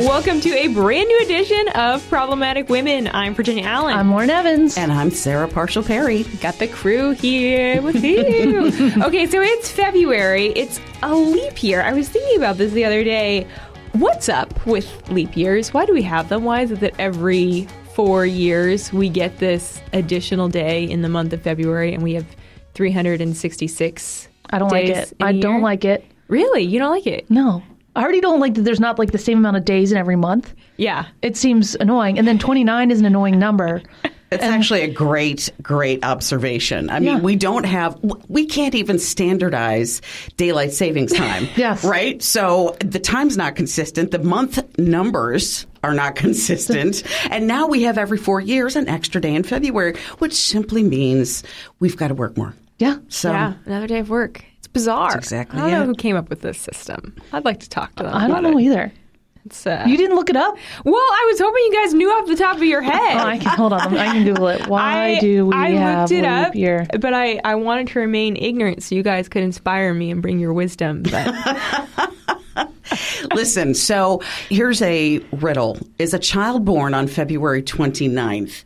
Welcome to a brand new edition of Problematic Women. I'm Virginia Allen. I'm Lauren Evans. And I'm Sarah Parshall Perry. Got the crew here with you. okay, so it's February. It's a leap year. I was thinking about this the other day. What's up with leap years? Why do we have them? Why is it that every four years we get this additional day in the month of February and we have 366 I don't like it. I don't year? like it. Really? You don't like it? No. I already don't like that there's not like the same amount of days in every month. Yeah. It seems annoying. And then 29 is an annoying number. It's actually a great, great observation. I mean, Yeah. we don't have, we can't even standardize daylight savings time. Yes. Right? So the time's not consistent. The month numbers are not consistent. and now we have every four years an extra day in February, which simply means we've got to work more. Yeah. So yeah, another day of work. Bizarre. That's exactly I don't know who came up with this system. I'd like to talk to them. I don't know it. either. It's, uh, You didn't look it up? well, I was hoping you guys knew off the top of your head. Oh, I can, hold on. I can Google it. Why I, do we I have looked it up, year? but I, I wanted to remain ignorant so you guys could inspire me and bring your wisdom. But Listen, so here's a riddle. Is a child born on February 29th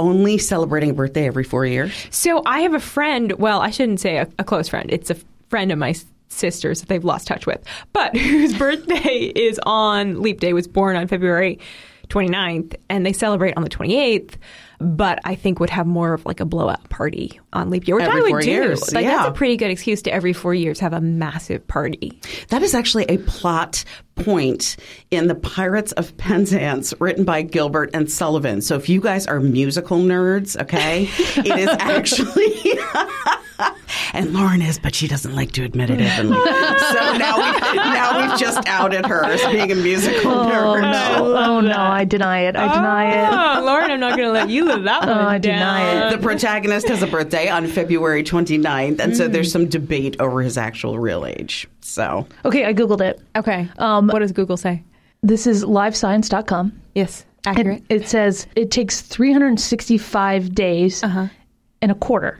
only celebrating a birthday every four years? so I have a friend. Well, I shouldn't say a, a close friend. It's a friend of my sister's that they've lost touch with, but whose birthday is on leap day. Was born on February 29th, and they celebrate on the 28th. But I think would have more of like a blowout party on leap year, which Every I would four do. years, Like yeah. that's a pretty good excuse to every four years have a massive party. That is actually a plot point in The Pirates of Penzance, written by Gilbert and Sullivan. So if you guys are musical nerds, okay, it is actually. and Lauren is, but she doesn't like to admit it openly. so now we now we've just outed her as being a musical nerd. No. Oh, no. I deny it. I deny it. Oh, Lauren, I'm not going to let you live that one I down. deny it. The protagonist has a birthday on February 29th, and so there's some debate over his actual real age. So Okay, I Googled it. Okay. Um, what does Google say? This is livescience.com. Yes. And Accurate. it says it takes 365 days Uh-huh. and a quarter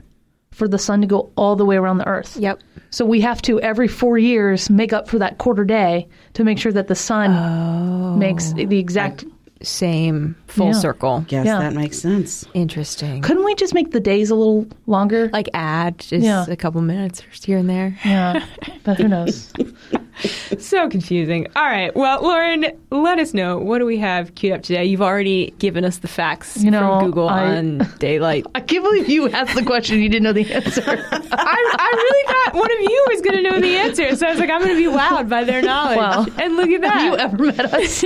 for the sun to go all the way around the earth. Yep. So we have to every four years make up for that quarter day to make sure that the sun Oh. makes the exact. Same full Yeah. circle. Yes, Yeah. that makes sense. Interesting. Couldn't we just make the days a little longer? Like add just Yeah. a couple minutes here and there. yeah, but who knows? So confusing. All right. Well, Lauren, let us know. What do we have queued up today? You've already given us the facts You know, from Google I- on daylight. I can't believe you asked the question. You didn't know the answer. I, I really thought one of you was going to know the answer. So I was like, I'm going to be wowed by their knowledge. Well, and look at that. Have you ever met us?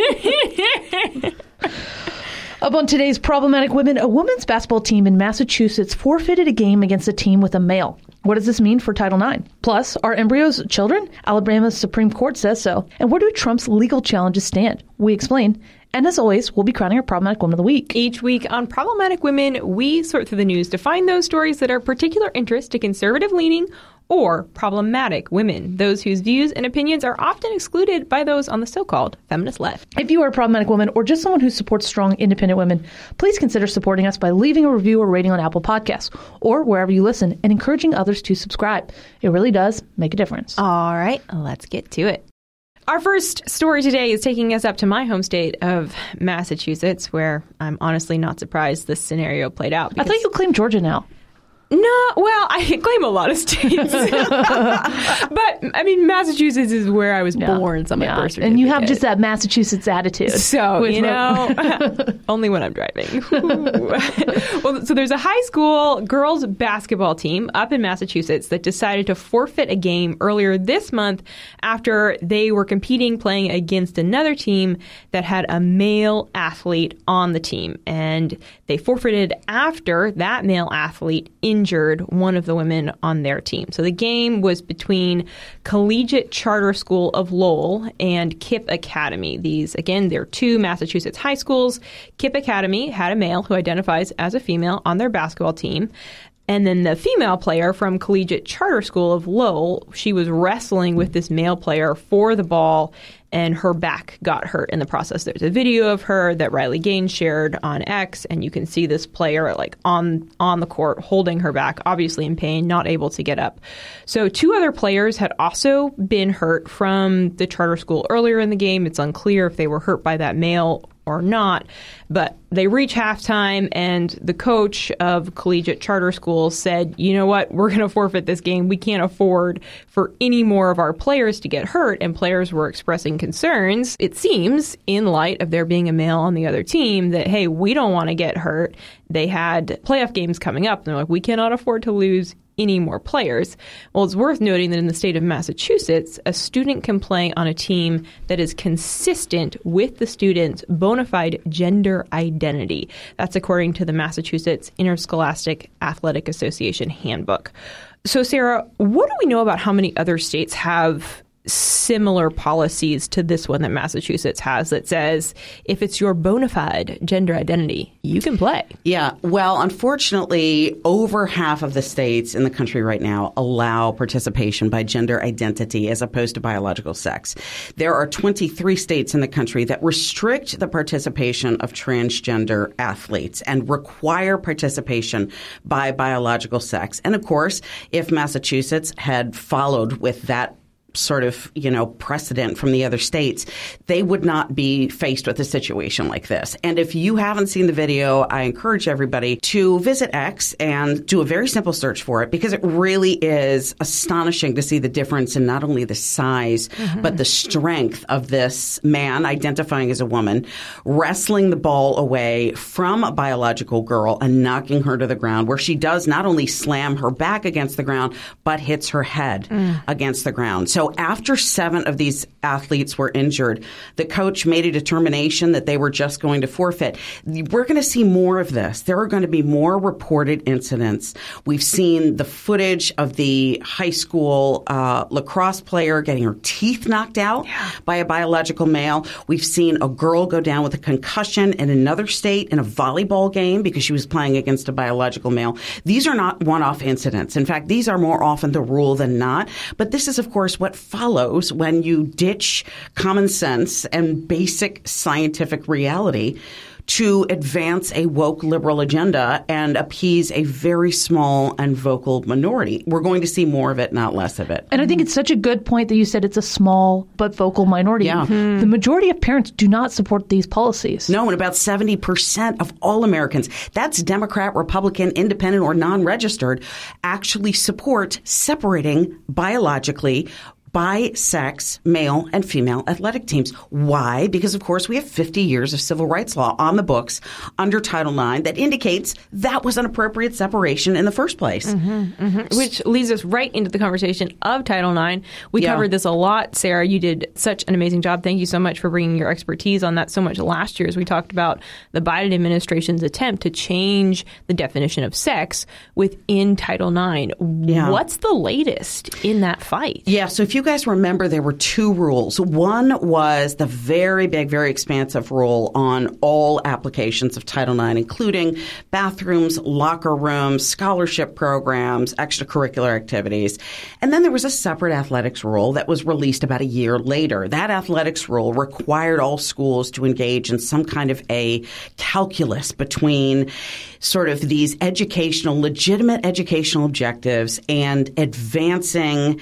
Up on today's problematic women, a women's basketball team in Massachusetts forfeited a game against a team with a male. What does this mean for Title IX? Plus, are embryos children? Alabama's Supreme Court says so. And where do Trump's legal challenges stand? We explain. And as always, we'll be crowning our problematic woman of the week. Each week on Problematic Women, we sort through the news to find those stories that are of particular interest to conservative leaning or problematic women, those whose views and opinions are often excluded by those on the so called feminist left. If you are a problematic woman or just someone who supports strong, independent women, please consider supporting us by leaving a review or rating on Apple Podcasts or wherever you listen and encouraging others to subscribe. It really does make a difference. All right, let's get to it. Our first story today is taking us up to my home state of Massachusetts, where I'm honestly not surprised this scenario played out. I thought you claimed Georgia now. No, well, I claim a lot of states, but I mean, Massachusetts is where I was born. It's on my Yeah. birth. And you have just that Massachusetts attitude. So, you know, only when I'm driving. well, so there's a high school girls basketball team up in Massachusetts that decided to forfeit a game earlier this month after they were competing playing against another team that had a male athlete on the team. And they forfeited after that male athlete injured one of the women on their team. So the game was between Collegiate Charter School of Lowell and KIPP Academy. These, again, they're two Massachusetts high schools. KIPP Academy had a male who identifies as a female on their basketball team. And then the female player from Collegiate Charter School of Lowell, she was wrestling with this male player for the ball and her back got hurt in the process. There's a video of her that Riley Gaines shared on X, and you can see this player like on on the court holding her back, obviously in pain, not able to get up. So two other players had also been hurt from the charter school earlier in the game. It's unclear if they were hurt by that male or not. But they reach halftime, and the coach of collegiate charter schools said, You know what? We're going to forfeit this game. We can't afford for any more of our players to get hurt. And players were expressing concerns, it seems, in light of there being a male on the other team, that, hey, we don't want to get hurt. They had playoff games coming up. And they're like, We cannot afford to lose any more players. Well, it's worth noting that in the state of Massachusetts, a student can play on a team that is consistent with the student's bona fide gender identity. That's according to the Massachusetts Interscholastic Athletic Association handbook. So, Sarah, what do we know about how many other states have similar policies to this one that Massachusetts has that says if it's your bona fide gender identity, you can play. Yeah. Well, unfortunately, over half of the states in the country right now allow participation by gender identity as opposed to biological sex. There are 23 states in the country that restrict the participation of transgender athletes and require participation by biological sex. And of course, if Massachusetts had followed with that sort of, you know, precedent from the other states, they would not be faced with a situation like this. And if you haven't seen the video, I encourage everybody to visit X and do a very simple search for it because it really is astonishing to see the difference in not only the size, mm-hmm. but the strength of this man identifying as a woman, wrestling the ball away from a biological girl and knocking her to the ground, where she does not only slam her back against the ground, but hits her head mm. against the ground. So after seven of these athletes were injured, the coach made a determination that they were just going to forfeit. We're going to see more of this. There are going to be more reported incidents. We've seen the footage of the high school uh, lacrosse player getting her teeth knocked out yeah. by a biological male. We've seen a girl go down with a concussion in another state in a volleyball game because she was playing against a biological male. These are not one off incidents. In fact, these are more often the rule than not. But this is, of course, what follows when you ditch common sense and basic scientific reality to advance a woke liberal agenda and appease a very small and vocal minority. We're going to see more of it, not less of it. And I think it's such a good point that you said it's a small but vocal minority. Yeah. Mm-hmm. The majority of parents do not support these policies. No, and about 70% of all Americans, that's Democrat, Republican, independent, or non registered, actually support separating biologically by sex, male and female athletic teams. Why? Because, of course, we have 50 years of civil rights law on the books under Title IX that indicates that was an appropriate separation in the first place. Mm-hmm, mm-hmm. Which leads us right into the conversation of Title IX. We yeah. covered this a lot. Sarah, you did such an amazing job. Thank you so much for bringing your expertise on that so much last year as we talked about the Biden administration's attempt to change the definition of sex within Title IX. Yeah. What's the latest in that fight? Yeah, so if you guys remember, there were two rules. One was the very big, very expansive rule on all applications of Title IX, including bathrooms, locker rooms, scholarship programs, extracurricular activities. And then there was a separate athletics rule that was released about a year later. That athletics rule required all schools to engage in some kind of a calculus between sort of these educational, legitimate educational objectives and advancing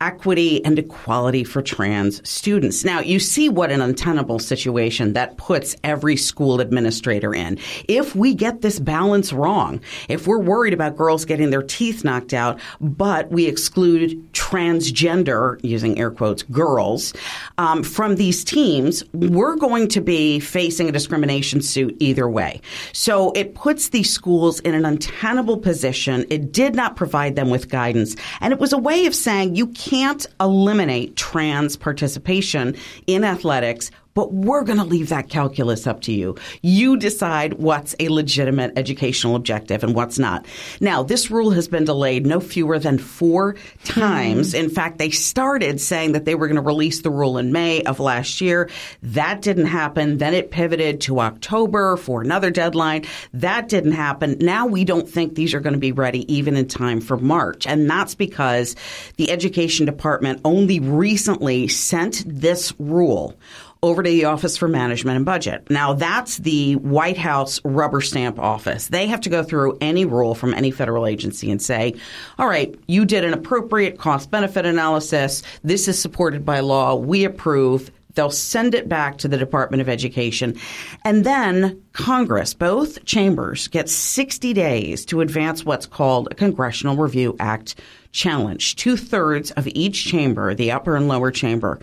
equity and equality for trans students. Now, you see what an untenable situation that puts every school administrator in. If we get this balance wrong, if we're worried about girls getting their teeth knocked out, but we exclude transgender, using air quotes, girls um, from these teams, we're going to be facing a discrimination suit either way. So it puts these schools in an untenable position. It did not provide them with guidance. And it was a way of saying you can't eliminate trans participation in athletics but we're going to leave that calculus up to you. You decide what's a legitimate educational objective and what's not. Now, this rule has been delayed no fewer than four times. Mm. In fact, they started saying that they were going to release the rule in May of last year. That didn't happen. Then it pivoted to October for another deadline. That didn't happen. Now we don't think these are going to be ready even in time for March. And that's because the education department only recently sent this rule over to the Office for Management and Budget. Now, that's the White House rubber stamp office. They have to go through any rule from any federal agency and say, all right, you did an appropriate cost benefit analysis. This is supported by law. We approve. They'll send it back to the Department of Education. And then Congress, both chambers, get 60 days to advance what's called a Congressional Review Act challenge. Two thirds of each chamber, the upper and lower chamber,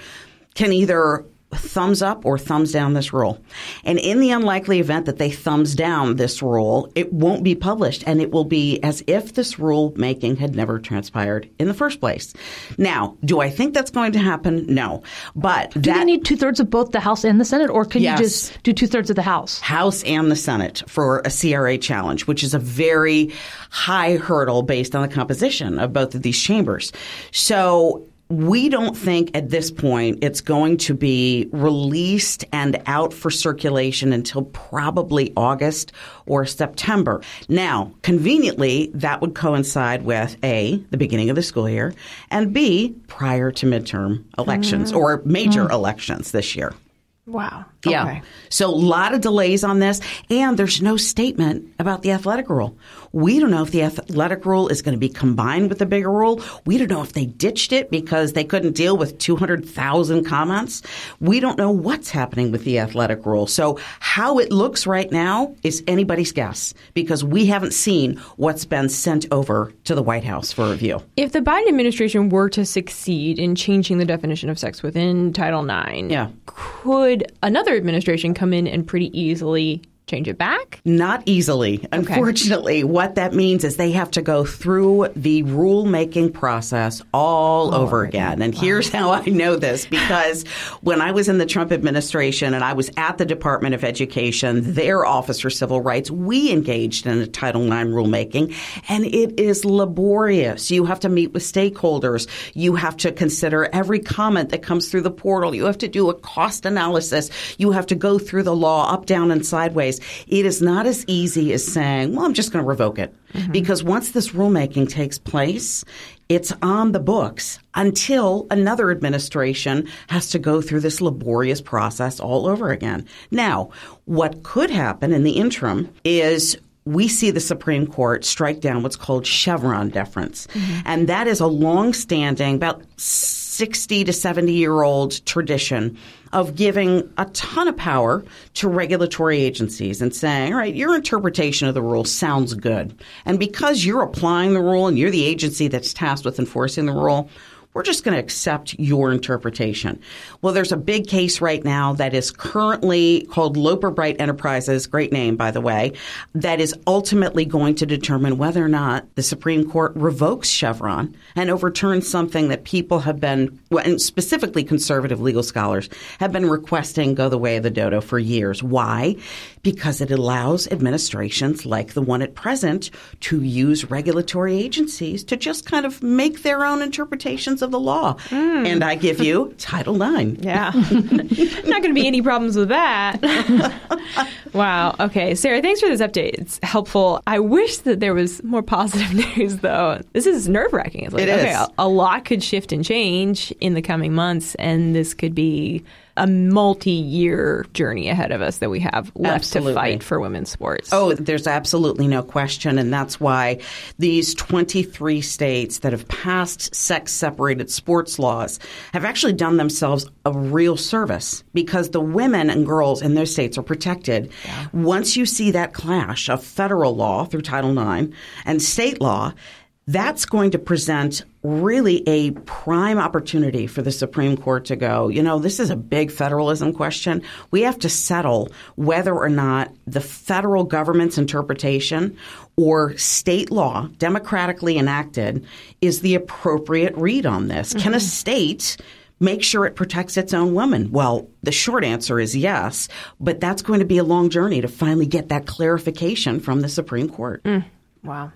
can either thumbs up or thumbs down this rule. And in the unlikely event that they thumbs down this rule, it won't be published and it will be as if this rule making had never transpired in the first place. Now, do I think that's going to happen? No. But Do that they need two thirds of both the House and the Senate, or can Yes. you just do two thirds of the House? House and the Senate for a CRA challenge, which is a very high hurdle based on the composition of both of these chambers. So we don't think at this point it's going to be released and out for circulation until probably August or September. Now, conveniently, that would coincide with A, the beginning of the school year, and B, prior to midterm elections mm. or major mm. elections this year. Wow. Yeah. Okay. So a lot of delays on this, and there's no statement about the athletic rule. We don't know if the athletic rule is going to be combined with the bigger rule. We don't know if they ditched it because they couldn't deal with 200,000 comments. We don't know what's happening with the athletic rule. So how it looks right now is anybody's guess because we haven't seen what's been sent over to the White House for review. If the Biden administration were to succeed in changing the definition of sex within Title IX, Yeah. could another administration come in and pretty easily change it back? Not easily. Unfortunately, what that means is they have to go through the rulemaking process all oh, over again. And here's how I know this because when I was in the Trump administration and I was at the Department of Education, their Office for Civil Rights, we engaged in a Title IX rulemaking and it is laborious. You have to meet with stakeholders. You have to consider every comment that comes through the portal. You have to do a cost analysis. You have to go through the law up, down, and sideways. It is not as easy as saying, well, I'm just going to revoke it. Mm-hmm. Because once this rulemaking takes place, it's on the books until another administration has to go through this laborious process all over again. Now, what could happen in the interim is we see the Supreme Court strike down what's called Chevron deference. Mm-hmm. And that is a long-standing, about 60 to 70 year old tradition of giving a ton of power to regulatory agencies and saying, all right, your interpretation of the rule sounds good. And because you're applying the rule and you're the agency that's tasked with enforcing the rule, we're just going to accept your interpretation. Well, there's a big case right now that is currently called Loper Bright Enterprises, great name, by the way, that is ultimately going to determine whether or not the Supreme Court revokes Chevron and overturns something that people have been, and specifically conservative legal scholars, have been requesting go the way of the dodo for years. Why? Because it allows administrations like the one at present to use regulatory agencies to just kind of make their own interpretations of the law. Hmm. And I give you Title IX. Yeah. Not going to be any problems with that. wow. Okay. Sarah, thanks for this update. It's helpful. I wish that there was more positive news, though. This is nerve wracking. It's like, It okay. A, a lot could shift and change in the coming months, and this could be a multi year journey ahead of us that we have left Absolutely. to fight for women's sports. Oh, there's absolutely no question. And that's why these 23 states that have passed sex separated sports laws have actually done themselves a real service because the women and girls in those states are protected. Once you see that clash of federal law through Title IX and state law, that's going to present really a prime opportunity for the Supreme Court to go, you know, this is a big federalism question. We have to settle whether or not the federal government's interpretation or state law, democratically enacted, is the appropriate read on this. Can a state make sure it protects its own women? Well, the short answer is yes, but that's going to be a long journey to finally get that clarification from the Supreme Court. Mm. Wow.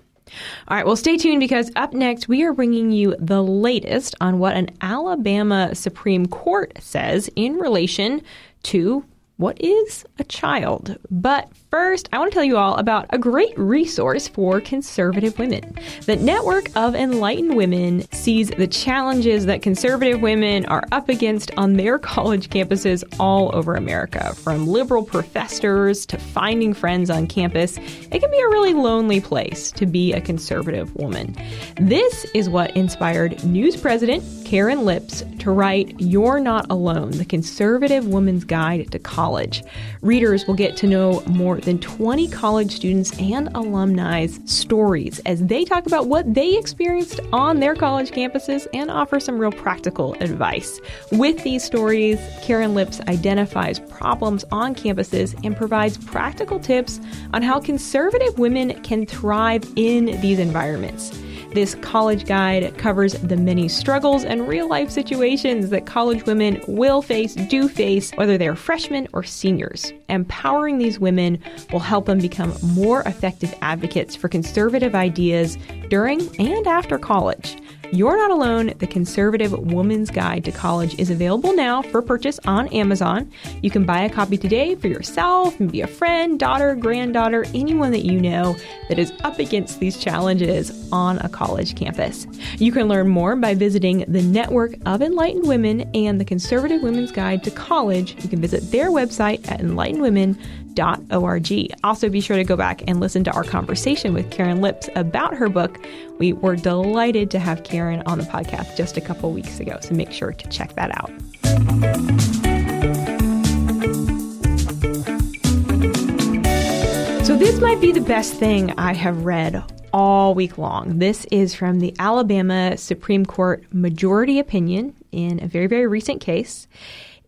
All right, well, stay tuned because up next we are bringing you the latest on what an Alabama Supreme Court says in relation to what is a child? But first, I want to tell you all about a great resource for conservative women. The Network of Enlightened Women sees the challenges that conservative women are up against on their college campuses all over America. From liberal professors to finding friends on campus, it can be a really lonely place to be a conservative woman. This is what inspired NeW's president Karin Lips to write You're Not Alone, the Conservative Woman's Guide to College college. Readers will get to know more than 20 college students and alumni's stories as they talk about what they experienced on their college campuses and offer some real practical advice. With these stories, Karin Lips identifies problems on campuses and provides practical tips on how conservative women can thrive in these environments. This college guide covers the many struggles and real life situations that college women will face, do face, whether they're freshmen or seniors. Empowering these women will help them become more effective advocates for conservative ideas during and after college. You're Not Alone, The Conservative Woman's Guide to College is available now for purchase on Amazon. You can buy a copy today for yourself, maybe a friend, daughter, granddaughter, anyone that you know that is up against these challenges on a college campus. You can learn more by visiting the Network of Enlightened Women and the Conservative Women's Guide to College. You can visit their website at enlightenedwomen.org. Also, be sure to go back and listen to our conversation with Karin Lips about her book. We were delighted to have Karin on the podcast just a couple weeks ago, so make sure to check that out. So, this might be the best thing I have read all week long. This is from the Alabama Supreme Court majority opinion in a very, very recent case.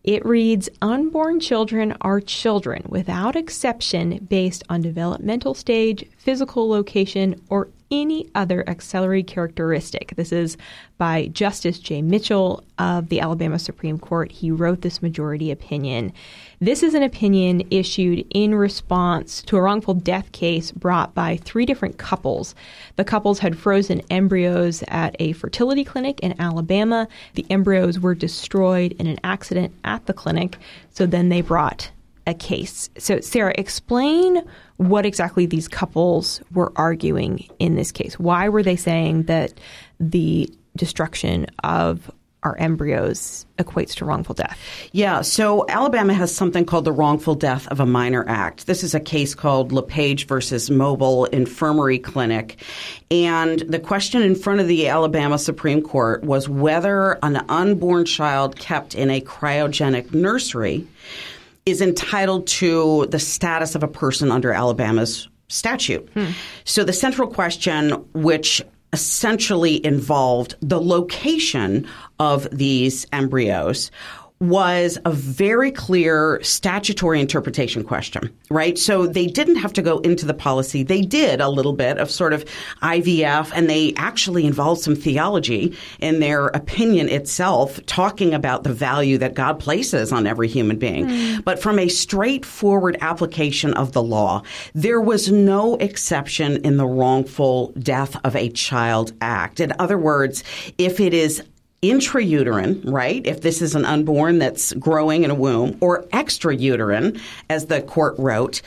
It reads Unborn children are children without exception based on developmental stage, physical location, or any other auxiliary characteristic. This is by Justice Jay Mitchell of the Alabama Supreme Court. He wrote this majority opinion. This is an opinion issued in response to a wrongful death case brought by three different couples. The couples had frozen embryos at a fertility clinic in Alabama. The embryos were destroyed in an accident at the clinic, so then they brought a case. So, Sarah, explain what exactly these couples were arguing in this case. Why were they saying that the destruction of our embryos equates to wrongful death. Yeah, so Alabama has something called the Wrongful Death of a Minor Act. This is a case called LePage versus Mobile Infirmary Clinic. And the question in front of the Alabama Supreme Court was whether an unborn child kept in a cryogenic nursery is entitled to the status of a person under Alabama's statute. Hmm. So the central question, which essentially involved the location of these embryos was a very clear statutory interpretation question, right? So they didn't have to go into the policy. They did a little bit of sort of IVF, and they actually involved some theology in their opinion itself, talking about the value that God places on every human being. Mm. But from a straightforward application of the law, there was no exception in the wrongful death of a child act. In other words, if it is intrauterine, right? If this is an unborn that's growing in a womb, or extrauterine, as the court wrote,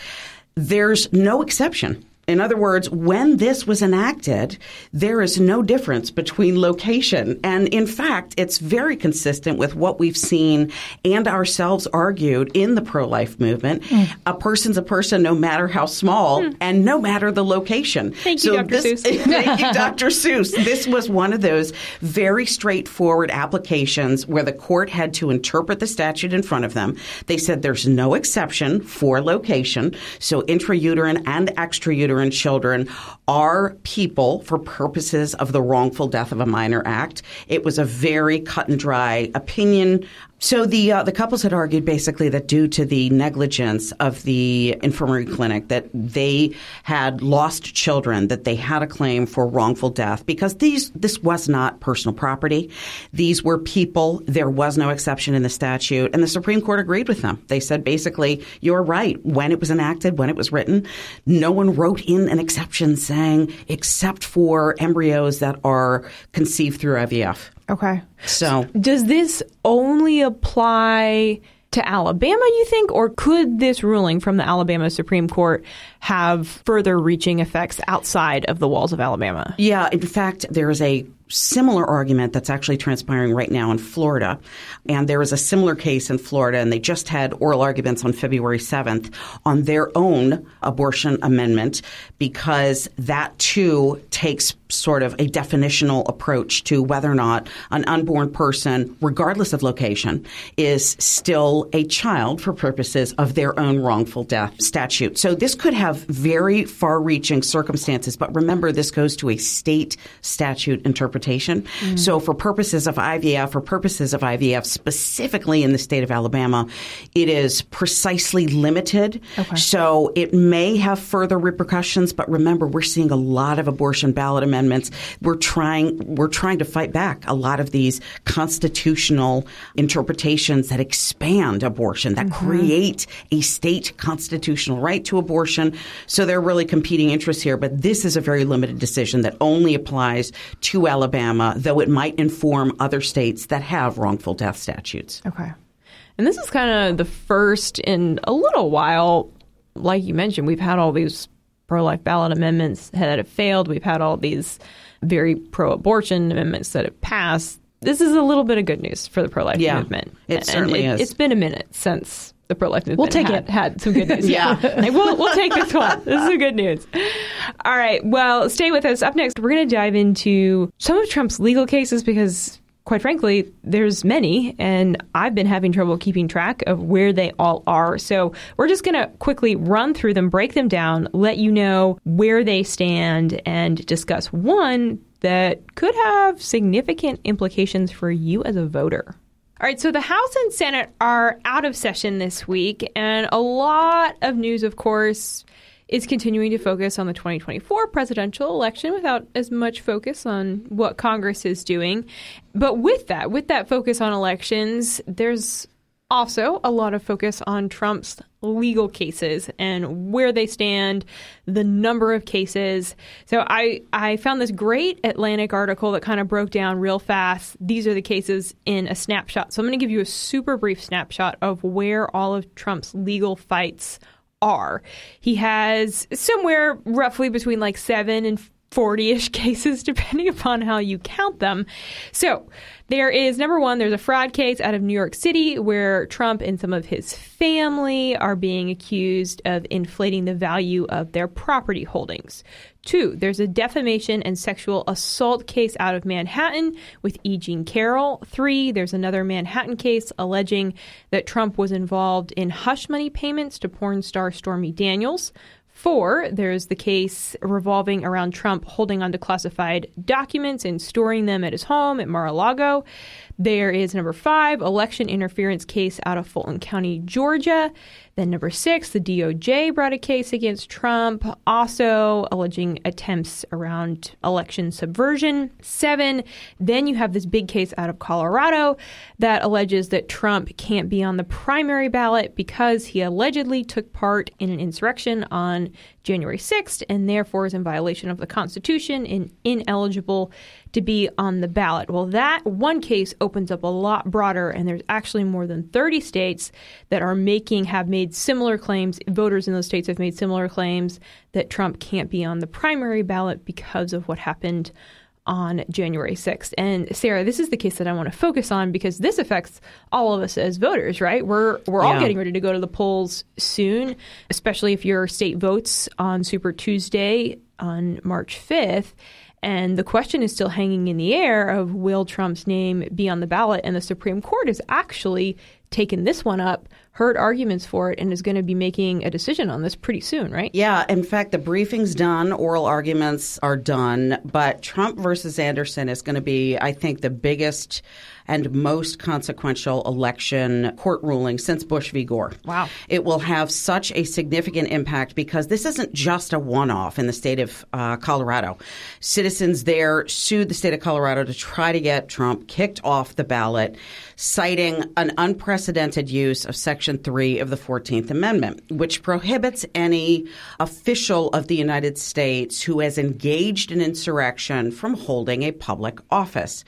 there's no exception in other words, when this was enacted, there is no difference between location. And in fact, it's very consistent with what we've seen and ourselves argued in the pro life movement. Mm. A person's a person no matter how small mm. and no matter the location. Thank you, Dr. This, Seuss. thank you, Dr. Seuss. This was one of those very straightforward applications where the court had to interpret the statute in front of them. They said there's no exception for location. So intrauterine and extrauterine uterine children are people for purposes of the Wrongful Death of a Minor Act. It was a very cut and dry opinion So the uh, the couples had argued basically that due to the negligence of the infirmary clinic that they had lost children that they had a claim for wrongful death because these this was not personal property. These were people. There was no exception in the statute, and the Supreme Court agreed with them. They said basically you're right when it was enacted, when it was written, no one wrote in an exception saying except for embryos that are conceived through IVF. Okay. So Does this only apply to Alabama, you think, or could this ruling from the Alabama Supreme Court have further reaching effects outside of the walls of Alabama? Yeah, in fact, there is a similar argument that's actually transpiring right now in Florida. And there is a similar case in Florida, and they just had oral arguments on February 7th on their own abortion amendment because that too takes sort of a definitional approach to whether or not an unborn person, regardless of location, is still a child for purposes of their own wrongful death statute. So this could have very far reaching circumstances, but remember, this goes to a state statute interpretation. Mm. So for purposes of IVF, for purposes of IVF specifically in the state of Alabama, it is precisely limited. Okay. So it may have further repercussions, but remember, we're seeing a lot of abortion ballot amendments. Amendments, we're trying we're trying to fight back a lot of these constitutional interpretations that expand abortion, that mm-hmm. create a state constitutional right to abortion. So they're really competing interests here, but this is a very limited decision that only applies to Alabama, though it might inform other states that have wrongful death statutes. Okay. And this is kind of the first in a little while. Like you mentioned, we've had all these pro life ballot amendments that have failed. We've had all these very pro abortion amendments that have passed. This is a little bit of good news for the pro life yeah, movement. It and certainly it, is. It's been a minute since the pro life movement we'll take had, it. had some good news. yeah. like, we'll, we'll take this one. This is good news. All right. Well, stay with us. Up next, we're going to dive into some of Trump's legal cases because quite frankly, there's many, and I've been having trouble keeping track of where they all are. So we're just going to quickly run through them, break them down, let you know where they stand, and discuss one that could have significant implications for you as a voter. All right, so the House and Senate are out of session this week, and a lot of news, of course, is continuing to focus on the 2024 presidential election without as much focus on what Congress is doing. But with that, with that focus on elections, there's also a lot of focus on Trump's legal cases and where they stand, the number of cases. So I, I found this great Atlantic article that kind of broke down real fast. These are the cases in a snapshot. So I'm going to give you a super brief snapshot of where all of Trump's legal fights are. He has somewhere roughly between like seven and 40 ish cases, depending upon how you count them. So, there is number one, there's a fraud case out of New York City where Trump and some of his family are being accused of inflating the value of their property holdings. Two, there's a defamation and sexual assault case out of Manhattan with E. Jean Carroll. Three, there's another Manhattan case alleging that Trump was involved in hush money payments to porn star Stormy Daniels. Four, there's the case revolving around Trump holding onto classified documents and storing them at his home at Mar a Lago. There is number five, election interference case out of Fulton County, Georgia. Then number six, the DOJ brought a case against Trump, also alleging attempts around election subversion. Seven, then you have this big case out of Colorado that alleges that Trump can't be on the primary ballot because he allegedly took part in an insurrection on January 6th and therefore is in violation of the Constitution and ineligible to be on the ballot. Well, that one case opens up a lot broader, and there's actually more than 30 states that are making, have made similar claims. Voters in those states have made similar claims that Trump can't be on the primary ballot because of what happened on January 6th. And Sarah, this is the case that I want to focus on because this affects all of us as voters, right? We're we're all Yeah. getting ready to go to the polls soon, especially if your state votes on Super Tuesday on March 5th. And the question is still hanging in the air of will Trump's name be on the ballot? And the Supreme Court has actually taken this one up heard arguments for it and is going to be making a decision on this pretty soon, right? Yeah, in fact, the briefing's done, oral arguments are done, but Trump versus Anderson is going to be, I think, the biggest and most consequential election court ruling since Bush v. Gore. Wow. It will have such a significant impact because this isn't just a one off in the state of uh, Colorado. Citizens there sued the state of Colorado to try to get Trump kicked off the ballot, citing an unprecedented use of Section 3 of the 14th Amendment, which prohibits any official of the United States who has engaged in insurrection from holding a public office.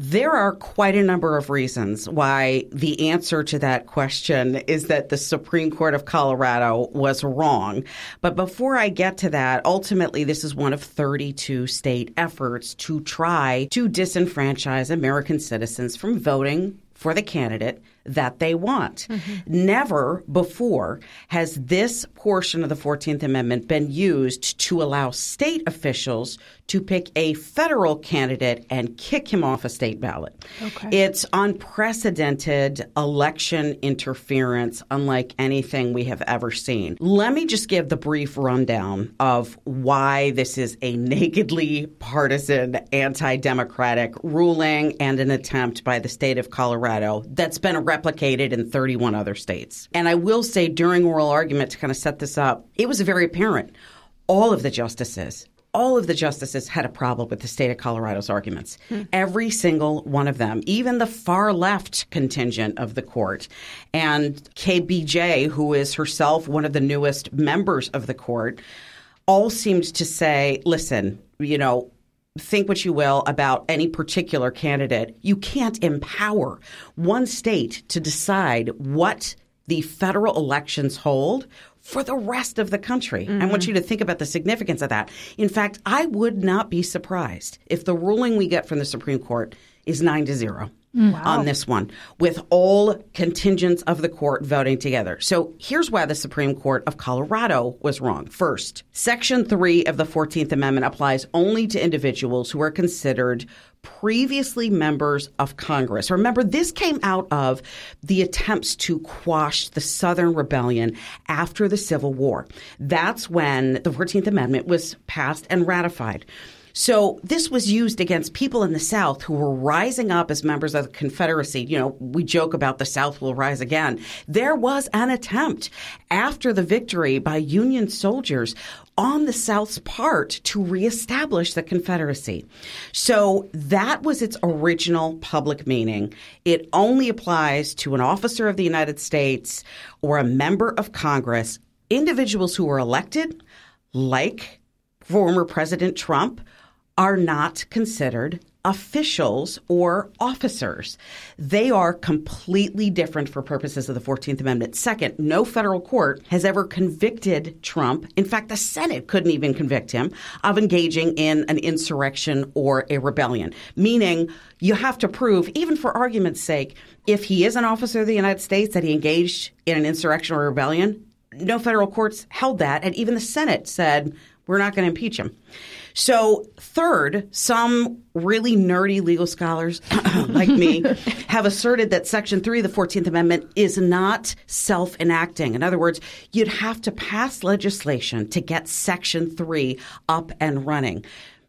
There are quite a number of reasons why the answer to that question is that the Supreme Court of Colorado was wrong. But before I get to that, ultimately, this is one of 32 state efforts to try to disenfranchise American citizens from voting for the candidate that they want. Mm-hmm. Never before has this portion of the 14th Amendment been used to allow state officials to pick a federal candidate and kick him off a state ballot. Okay. It's unprecedented election interference, unlike anything we have ever seen. Let me just give the brief rundown of why this is a nakedly partisan, anti democratic ruling and an attempt by the state of Colorado that's been a replicated in 31 other states. And I will say during oral argument to kind of set this up, it was very apparent all of the justices all of the justices had a problem with the state of Colorado's arguments. Hmm. Every single one of them, even the far left contingent of the court. And KBJ, who is herself one of the newest members of the court, all seemed to say, listen, you know, think what you will about any particular candidate, you can't empower one state to decide what the federal elections hold for the rest of the country. Mm-hmm. I want you to think about the significance of that. In fact, I would not be surprised if the ruling we get from the Supreme Court is 9 to 0 wow. on this one, with all contingents of the court voting together. So here's why the Supreme Court of Colorado was wrong. First, Section 3 of the 14th Amendment applies only to individuals who are considered previously members of Congress. Remember, this came out of the attempts to quash the Southern Rebellion after the Civil War. That's when the 14th Amendment was passed and ratified. So this was used against people in the South who were rising up as members of the Confederacy. You know, we joke about the South will rise again. There was an attempt after the victory by Union soldiers on the South's part to reestablish the Confederacy. So that was its original public meaning. It only applies to an officer of the United States or a member of Congress, individuals who were elected, like former President Trump, are not considered officials or officers. They are completely different for purposes of the 14th Amendment. Second, no federal court has ever convicted Trump. In fact, the Senate couldn't even convict him of engaging in an insurrection or a rebellion, meaning you have to prove, even for argument's sake, if he is an officer of the United States that he engaged in an insurrection or rebellion, no federal courts held that, and even the Senate said, we're not going to impeach him. So, third, some really nerdy legal scholars like me have asserted that Section 3 of the 14th Amendment is not self enacting. In other words, you'd have to pass legislation to get Section 3 up and running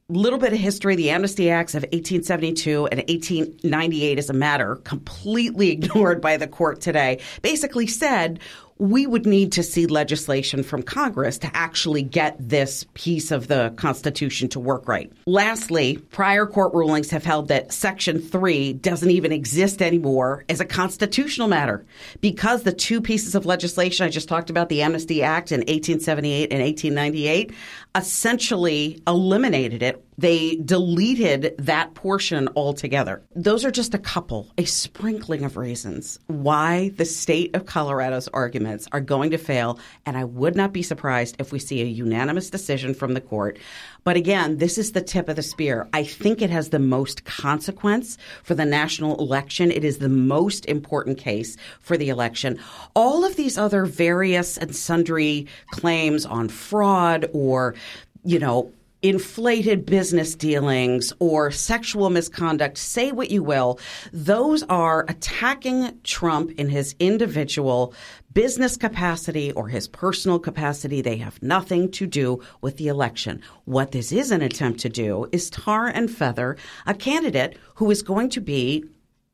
little bit of history the amnesty acts of 1872 and 1898 is a matter completely ignored by the court today basically said we would need to see legislation from Congress to actually get this piece of the Constitution to work right. Lastly, prior court rulings have held that Section 3 doesn't even exist anymore as a constitutional matter because the two pieces of legislation I just talked about, the Amnesty Act in 1878 and 1898, essentially eliminated it. They deleted that portion altogether. Those are just a couple, a sprinkling of reasons why the state of Colorado's arguments are going to fail. And I would not be surprised if we see a unanimous decision from the court. But again, this is the tip of the spear. I think it has the most consequence for the national election. It is the most important case for the election. All of these other various and sundry claims on fraud or you know, inflated business dealings or sexual misconduct, say what you will, those are attacking Trump in his individual business capacity or his personal capacity. They have nothing to do with the election. What this is an attempt to do is tar and feather a candidate who is going to be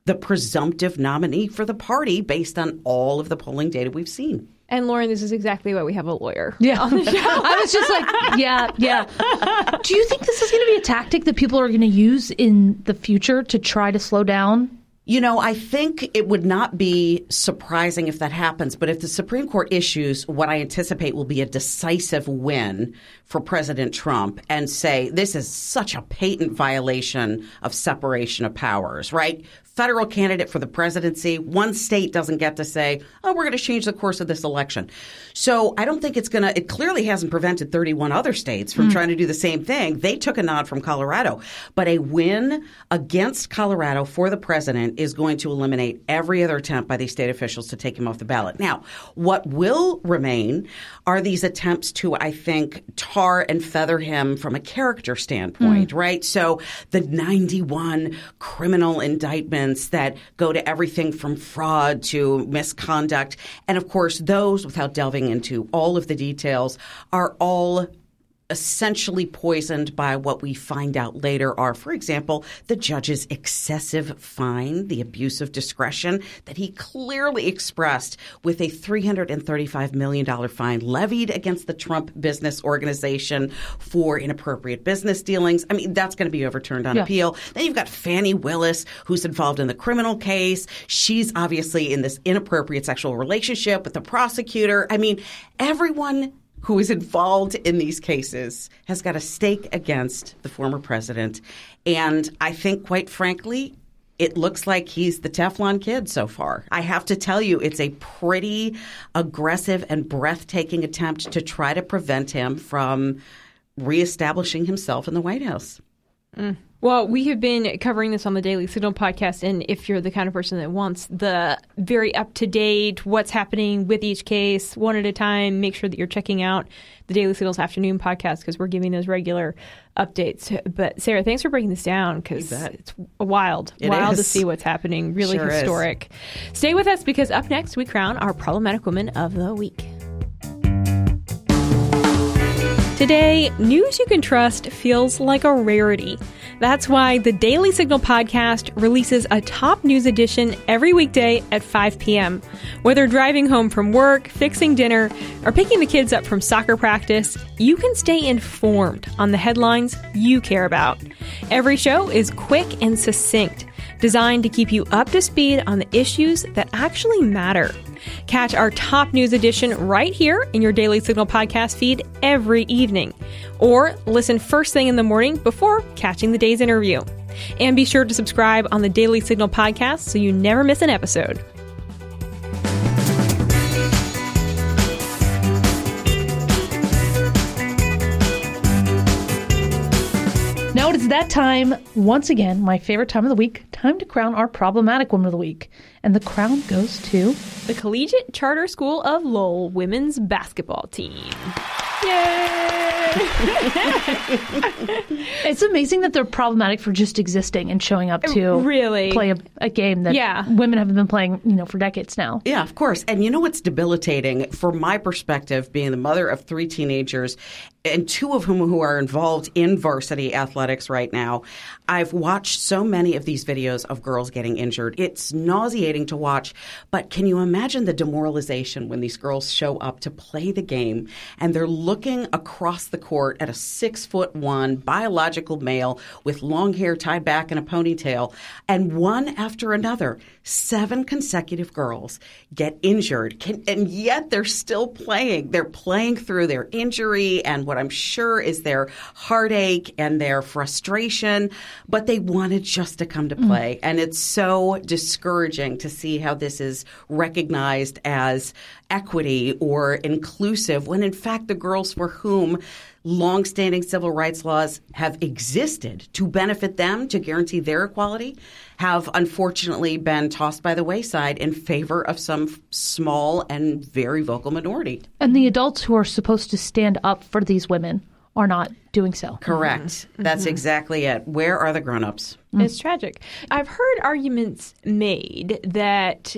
the presumptive nominee for the party based on all of the polling data we've seen. And Lauren, this is exactly why we have a lawyer. Yeah. On the show. I was just like, yeah, yeah. Do you think this is going to be a tactic that people are going to use in the future to try to slow down you know, I think it would not be surprising if that happens, but if the Supreme Court issues what I anticipate will be a decisive win for President Trump and say this is such a patent violation of separation of powers, right? Federal candidate for the presidency. One state doesn't get to say, oh, we're going to change the course of this election. So I don't think it's going to, it clearly hasn't prevented 31 other states from mm. trying to do the same thing. They took a nod from Colorado. But a win against Colorado for the president is going to eliminate every other attempt by these state officials to take him off the ballot. Now, what will remain are these attempts to, I think, tar and feather him from a character standpoint, mm. right? So the 91 criminal indictments that go to everything from fraud to misconduct. And of course, those, without delving into all of the details, are all essentially poisoned by what we find out later are, for example, the judge's excessive fine, the abuse of discretion that he clearly expressed with a $335 million fine levied against the Trump business organization for inappropriate business dealings. I mean, that's going to be overturned on yeah. appeal. Then you've got Fani Willis, who's involved in the criminal case. She's obviously in this inappropriate sexual relationship with the prosecutor. I mean, everyone who is involved in these cases has got a stake against the former president. And I think, quite frankly, it looks like he's the Teflon kid so far. I have to tell you, it's a pretty aggressive and breathtaking attempt to try to prevent him from reestablishing himself in the White House. Mm. Well, we have been covering this on the Daily Signal podcast, and if you're the kind of person that wants the very up to date, what's happening with each case, one at a time, make sure that you're checking out the Daily Signal's afternoon podcast because we're giving those regular updates. But Sarah, thanks for breaking this down because it's wild, it wild is. to see what's happening. Really sure historic. Is. Stay with us because up next we crown our problematic woman of the week. Today, news you can trust feels like a rarity. That's why the Daily Signal podcast releases a top news edition every weekday at 5 p.m. Whether driving home from work, fixing dinner, or picking the kids up from soccer practice, you can stay informed on the headlines you care about. Every show is quick and succinct, designed to keep you up to speed on the issues that actually matter. Catch our top news edition right here in your Daily Signal podcast feed every evening, or listen first thing in the morning before catching the day's interview. And be sure to subscribe on the Daily Signal podcast so you never miss an episode. That time, once again, my favorite time of the week, time to crown our problematic woman of the week. And the crown goes to the Collegiate Charter School of Lowell women's basketball team. Yay! it's amazing that they're problematic for just existing and showing up to really play a, a game that yeah. women have been playing, you know, for decades now. Yeah, of course. And you know what's debilitating from my perspective, being the mother of three teenagers and two of whom who are involved in varsity athletics right now. I've watched so many of these videos of girls getting injured. It's nauseating to watch, but can you imagine the demoralization when these girls show up to play the game and they're looking across the court at a six foot one biological male with long hair tied back in a ponytail, and one after another, seven consecutive girls get injured, can, and yet they're still playing. They're playing through their injury and what I'm sure is their heartache and their frustration, but they wanted just to come to mm. play. Mm. And it's so discouraging to see how this is recognized as equity or inclusive when in fact the girls for whom longstanding civil rights laws have existed to benefit them, to guarantee their equality, have unfortunately been tossed by the wayside in favor of some small and very vocal minority. And the adults who are supposed to stand up for these women are not doing so. Correct. Mm-hmm. Mm-hmm. That's exactly it. Where are the grown-ups? It's tragic. I've heard arguments made that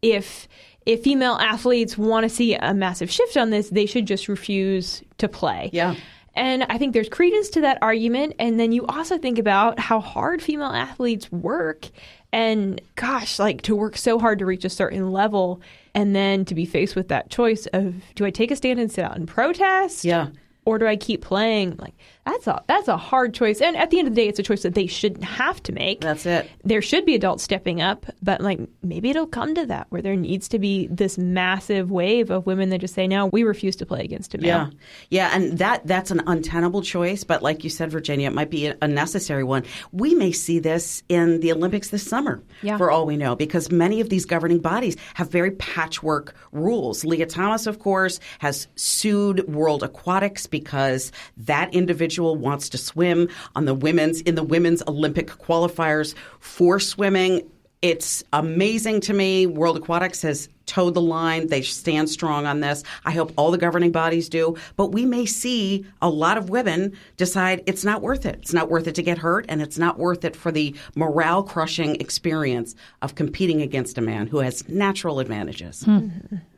if if female athletes want to see a massive shift on this, they should just refuse to play. Yeah. And I think there's credence to that argument. And then you also think about how hard female athletes work. And gosh, like to work so hard to reach a certain level and then to be faced with that choice of do I take a stand and sit out and protest? Yeah. Or do I keep playing? Like that's a that's a hard choice. And at the end of the day, it's a choice that they shouldn't have to make. That's it. There should be adults stepping up, but like maybe it'll come to that where there needs to be this massive wave of women that just say, "No, we refuse to play against a male." Yeah, yeah, and that that's an untenable choice. But like you said, Virginia, it might be a, necessary one. We may see this in the Olympics this summer, Yeah. for all we know, because many of these governing bodies have very patchwork rules. Lia Thomas, of course, has sued World Aquatics because that individual wants to swim on the women's in the women's Olympic qualifiers for swimming. It's amazing to me. World Aquatics has towed the line. They stand strong on this. I hope all the governing bodies do. But we may see a lot of women decide it's not worth it. It's not worth it to get hurt, and it's not worth it for the morale crushing experience of competing against a man who has natural advantages. Hmm.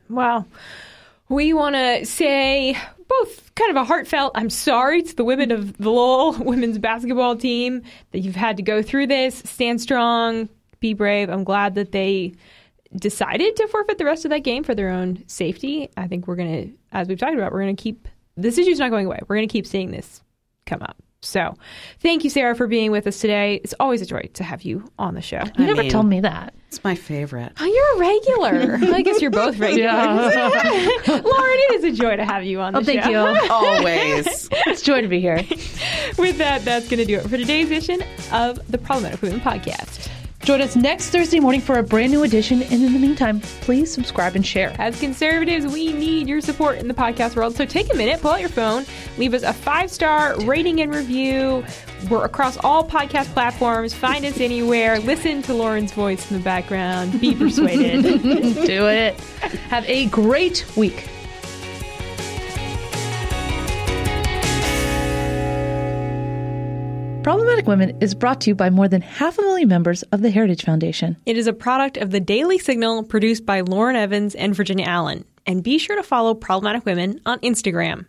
Well, We want to say both kind of a heartfelt I'm sorry to the women of the Lowell women's basketball team that you've had to go through this. Stand strong, be brave. I'm glad that they decided to forfeit the rest of that game for their own safety. I think we're going to, as we've talked about, we're going to keep this issue's not going away. We're going to keep seeing this come up. So, thank you, Sarah, for being with us today. It's always a joy to have you on the show. You never mean- told me that. It's my favorite. Oh, you're a regular. I guess you're both regulars. Lauren, it is a joy to have you on the Oh, thank show. you. Always. it's a joy to be here. With that, that's going to do it for today's edition of the Problematic Women Podcast. Join us next Thursday morning for a brand new edition. And in the meantime, please subscribe and share. As conservatives, we need your support in the podcast world. So take a minute, pull out your phone, leave us a five star rating and review. We're across all podcast platforms. Find us anywhere. Listen to Lauren's voice in the background. Be persuaded. Do it. Have a great week. Problematic Women is brought to you by more than half a million members of the Heritage Foundation. it is a product of the Daily Signal produced by Lauren Evans and Virginia Allen. And be sure to follow Problematic Women on Instagram.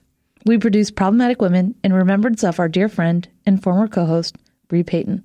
We produce Problematic Women in remembrance of our dear friend and former co host, Bre Payton.